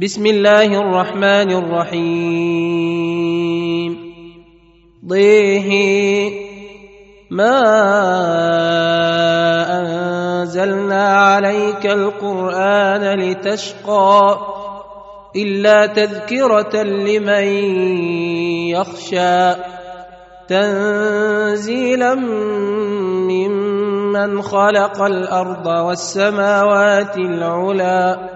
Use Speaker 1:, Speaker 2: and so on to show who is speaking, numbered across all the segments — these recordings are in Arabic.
Speaker 1: بسم الله الرحمن الرحيم. ضيه ما أنزلنا عليك القرآن لتشقى إلا تذكرة لمن يخشى تنزيلا ممن خلق الأرض والسماوات العلى.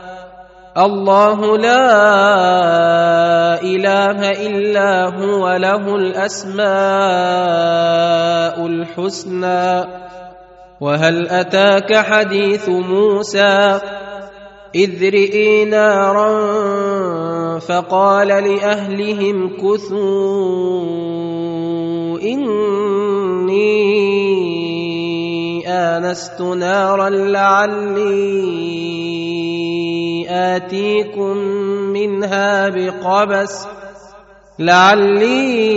Speaker 1: الله لا إله إلا هو له الأسماء الحسنى. وهل أتاك حديث موسى؟ إذ رئي نارا فقال لأهلهم كثوا إني آنست نارا لعلي آتيكم منها بقبس لعلي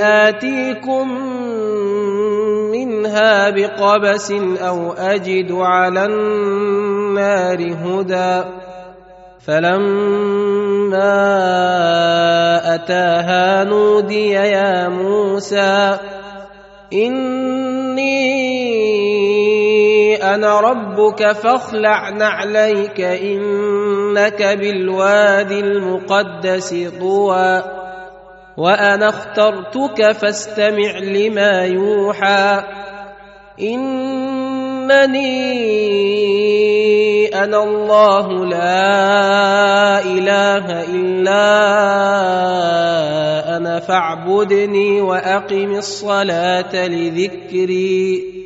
Speaker 1: آتيكم منها بقبس أو أجد على النار هدى. فلما أتاها نودي يا موسى إني أنا ربك فاخلع نعليك إنك بالوادي المقدس طوى. وأنا اخترتك فاستمع لما يوحى. إنني أنا الله لا إله إلا أنا فاعبدني وأقم الصلاة لذكري.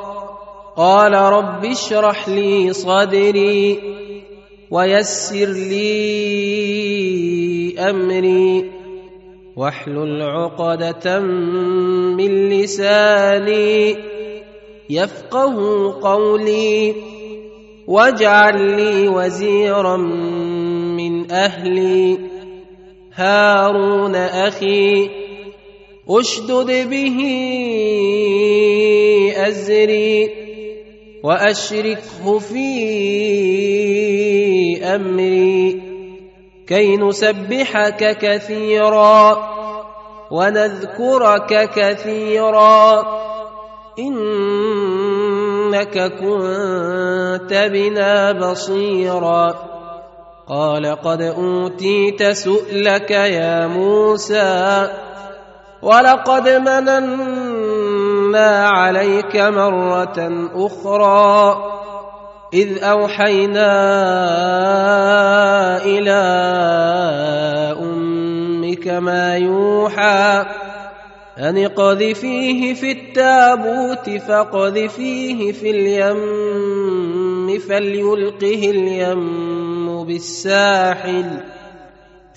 Speaker 1: قال رب اشرح لي صدري ويسر لي أمري واحلل عقدة من لساني يفقه قولي واجعل لي وزيرا من أهلي. هارون أخي أشدد به أزري. وأشركه في أمري كي نسبحك كثيرا ونذكرك كثيرا. إنك كنت بنا بصيرا. قال قد أوتيت سؤلك يا موسى ولقد مننا عليك مرة أخرى إذ أوحينا إلى أمك ما يوحى أن اقذفيه في التابوت فاقذفيه في اليم فليلقه اليم بالساحل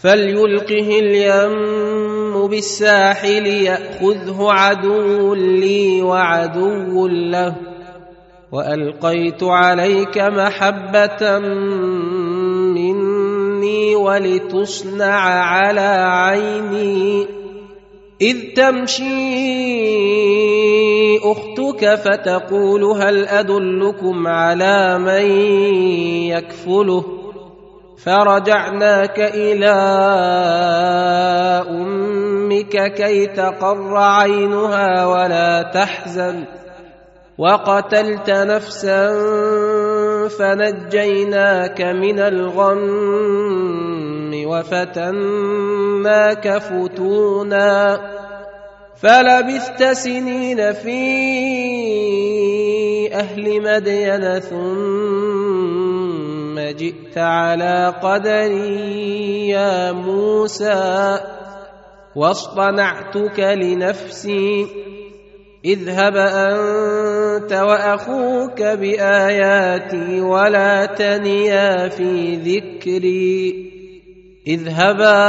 Speaker 1: فليلقه اليم بالساحل يأخذه عدو لي وعدو له وألقيت عليك محبة مني ولتصنع على عيني إذ تمشي أختك فتقول هل أدلكم على من يكفله فرجعناك إلى أمك كي تقر عينها ولا تحزن. وقتلت نفسا فنجيناك من الغم وفتناك فتونا. فلبثت سنين في أهل مدين ثم جئت على قدري يا موسى واصطنعتك لنفسي. اذهب أنت وأخوك بآياتي ولا تنيا في ذكري. اذهبا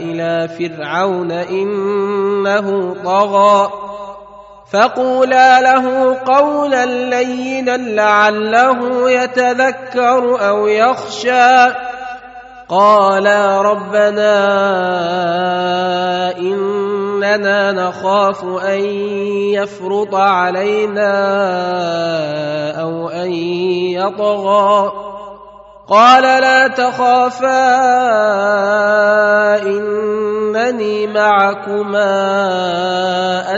Speaker 1: إلى فرعون إنه طغى. فقولا له قولا لينا لعله يتذكر أو يخشى. قالا ربنا إننا نخاف أن يفرط علينا أو أن يطغى. قال لا تخافا إنني معكما.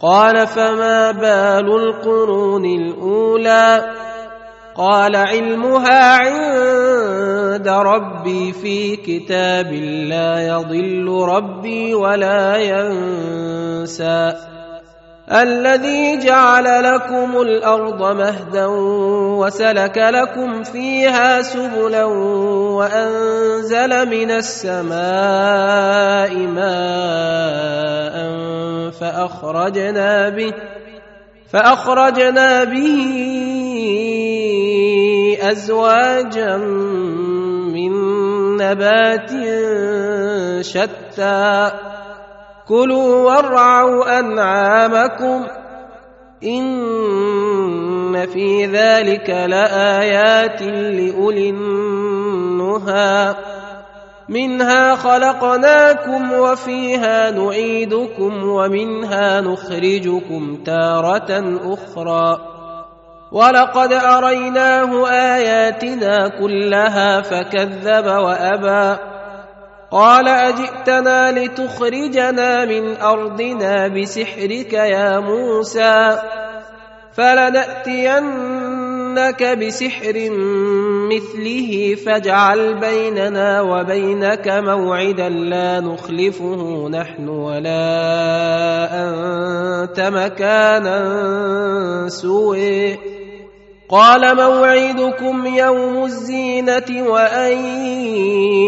Speaker 1: قال فما بال القرون الأولى قال علمها عند ربي في كتاب لا يضل ربي ولا ينسى الذي جعل لكم الأرض مهدا وسلك لكم فيها سبلا وأنزل من السماء ماء فأخرجنا به فأخرجنا به أزواجا من نبات شتى كلوا وارعوا أنعامكم إن في ذلك لآيات لأولي النهى. منها خلقناكم وفيها نعيدكم ومنها نخرجكم تارة أخرى. ولقد أريناه آياتنا كلها فكذب وأبى. قال أجئتنا لتخرجنا من أرضنا بسحرك يا موسى فلنأتينك بسحر مثله فاجعل بيننا وبينك موعدا لا نخلفه نحن ولا أنت مكانا سوء. قال موعدكم يوم الزينة وأن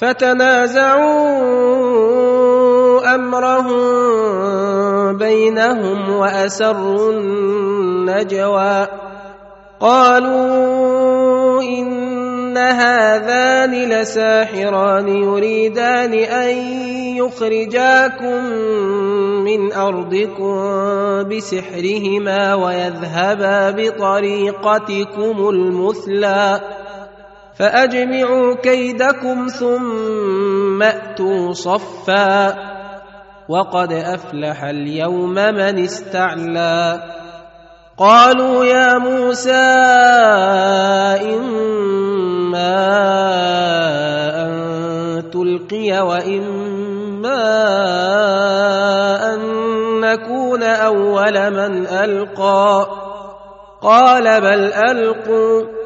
Speaker 1: فتنازعوا أمرهم بينهم وأسروا النجوى. قالوا إن هذان لساحران يريدان أن يخرجاكم من أرضكم بسحرهما ويذهبا بطريقتكم المثلى. فأجمعوا كيدكم ثم أتوا صفا. وقد أفلح اليوم من استعلى. قالوا يا موسى إما أن تلقي وإما أن نكون أول من ألقى. قال بل ألقوا.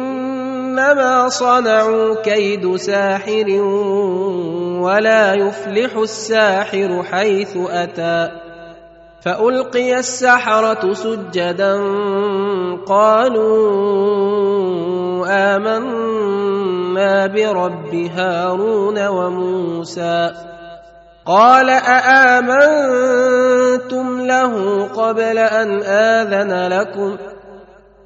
Speaker 1: انما صنعوا كيد ساحر ولا يفلح الساحر حيث أتى فألقي السحرة سجدا قالوا آمنا برب هارون وموسى قال أآمنتم له قبل أن آذن لكم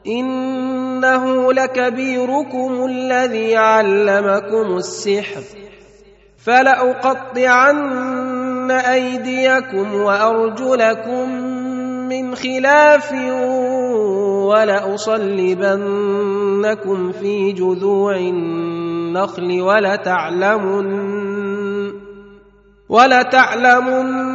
Speaker 1: إنه لكبيركم الذي علمكم السحر فلأقطعن أيديكم وأرجلكم من خلاف ولأصلبنكم في جذوع النخل ولتعلمن ولتعلمن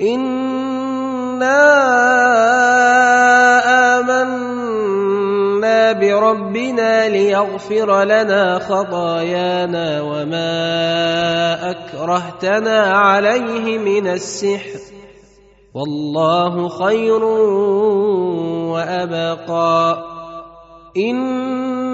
Speaker 1: انا امنا بربنا ليغفر لنا خطايانا وما اكرهتنا عليه من السحر والله خير وابقى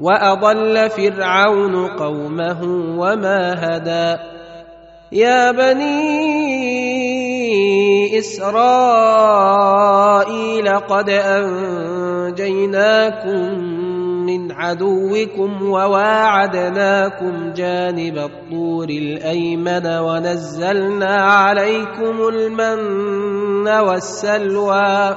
Speaker 1: وأضل فرعون قومه وما هدى. يا بني إسرائيل قد أنجيناكم من عدوكم وواعدناكم جانب الطور الأيمن ونزلنا عليكم المن والسلوى.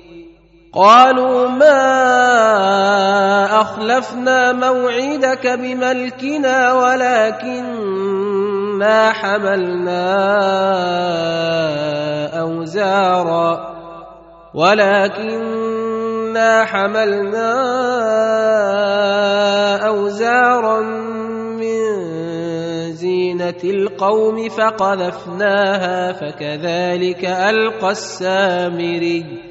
Speaker 1: قالوا ما أخلفنا موعدك بملكنا ولكننا حملنا أوزارا ولكننا حملنا أوزارا من زينة القوم فقذفناها فكذلك ألقى السامري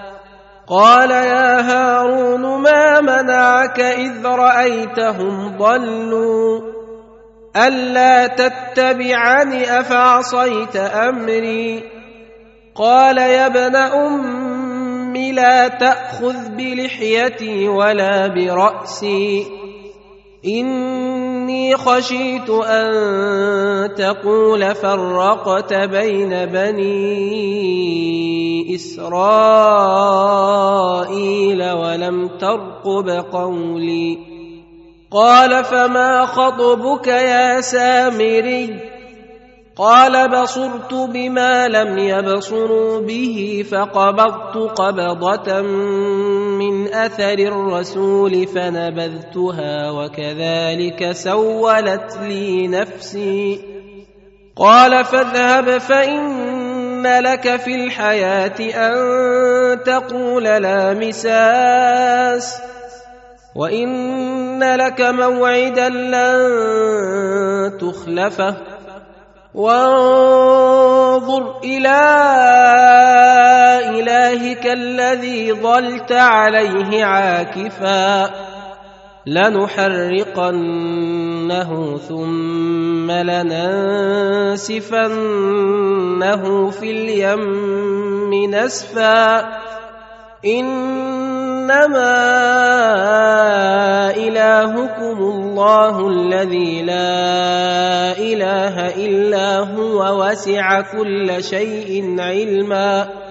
Speaker 1: قال يا هارون ما منعك إذ رأيتهم ضلوا؟ ألا تتبعني أفعصيت أمري؟ قال يا ابن أم لا تأخذ بلحيتي ولا برأسي إني خشيت أن تقول فرقت بين بني إسرائيل ولم ترقب قولي. قال فما خطبك يا سامري؟ قال بصرت بما لم يبصروا به فقبضت قبضة من أثر الرسول فنبذتها وكذلك سولت لي نفسي. قال فاذهب فإن لك في الحياة أن تقول لا مساس وإن لك موعدا لن تخلفه وانظر إلى إلهك الذي ظلت عليه عاكفا لنحرقنه ثم لننسفنه في اليم نسفا. إنما إلهكم الله الذي لا إله إلا هو وسع كل شيء علما.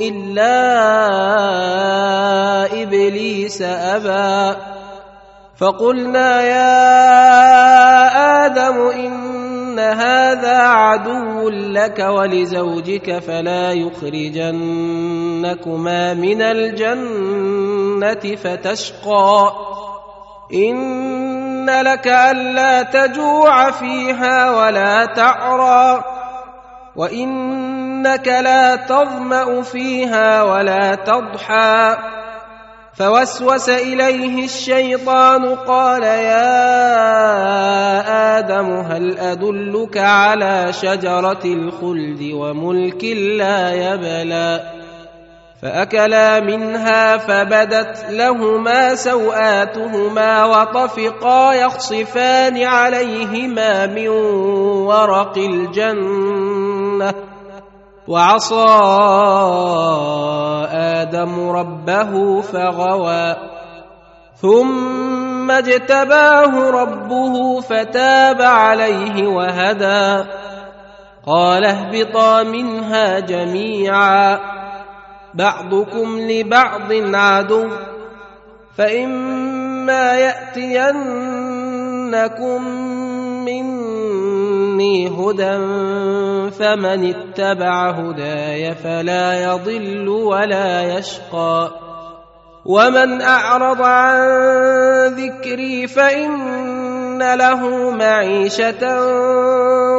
Speaker 1: الا ابليس ابى فقلنا يا آدم ان هذا عدو لك ولزوجك فلا يخرجنكما من الجنه فتشقى ان لك الا تجوع فيها ولا تعرى وانك لا تظما فيها ولا تضحى فوسوس اليه الشيطان قال يا آدم هل ادلك على شجره الخلد وملك لا يبلى فاكلا منها فبدت لهما سواتهما وطفقا يخصفان عليهما من ورق الجنه وعصى آدم ربه فغوى ثم اجتباه ربه فتاب عليه وهدى. قال اهبطا منها جميعا بعضكم لبعض عدو فإما يأتينكم مني هدى فمن اتبع هداي فلا يضل ولا يشقى ومن أعرض عن ذكري فإن له معيشة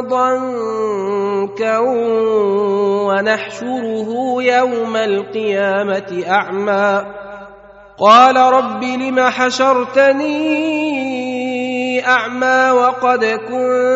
Speaker 1: ضنكا ونحشره يوم القيامة أعمى قال رب لم حشرتني أعمى وقد كنت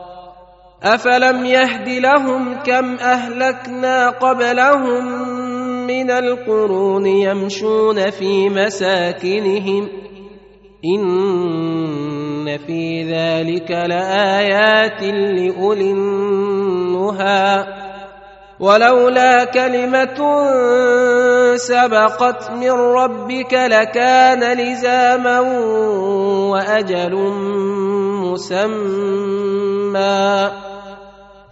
Speaker 1: أفلم يهد لهم كم أهلكنا قبلهم من القرون يمشون في مساكنهم إن في ذلك لآيات لأولي النهى ولولا كلمة سبقت من ربك لكان لزاما وأجل مسمى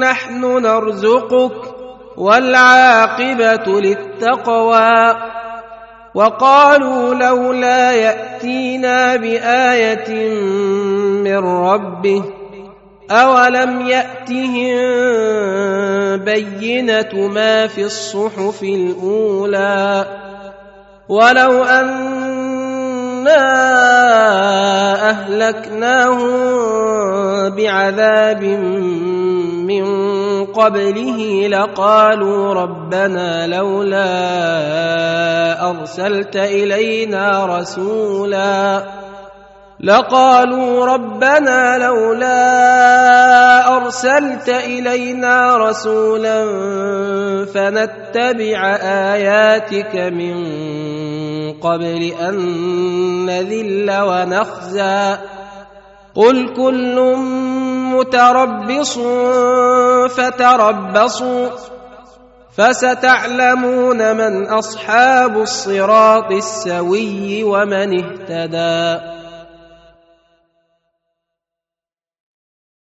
Speaker 1: نحن نرزقك والعاقبة للتقوى. وقالوا لولا يأتينا بآية من ربه أولم يأتهم بينة ما في الصحف الأولى. ولو انا اهلكناهم بعذاب من قبله لقالوا ربنا لولا ارسلت الينا رسولا لقالوا ربنا لولا ارسلت الينا رسولا فنتبع اياتك من قبل أن نذل ونخزى قل كل متربص فتربصوا فستعلمون من أصحاب الصراط السوي ومن اهتدي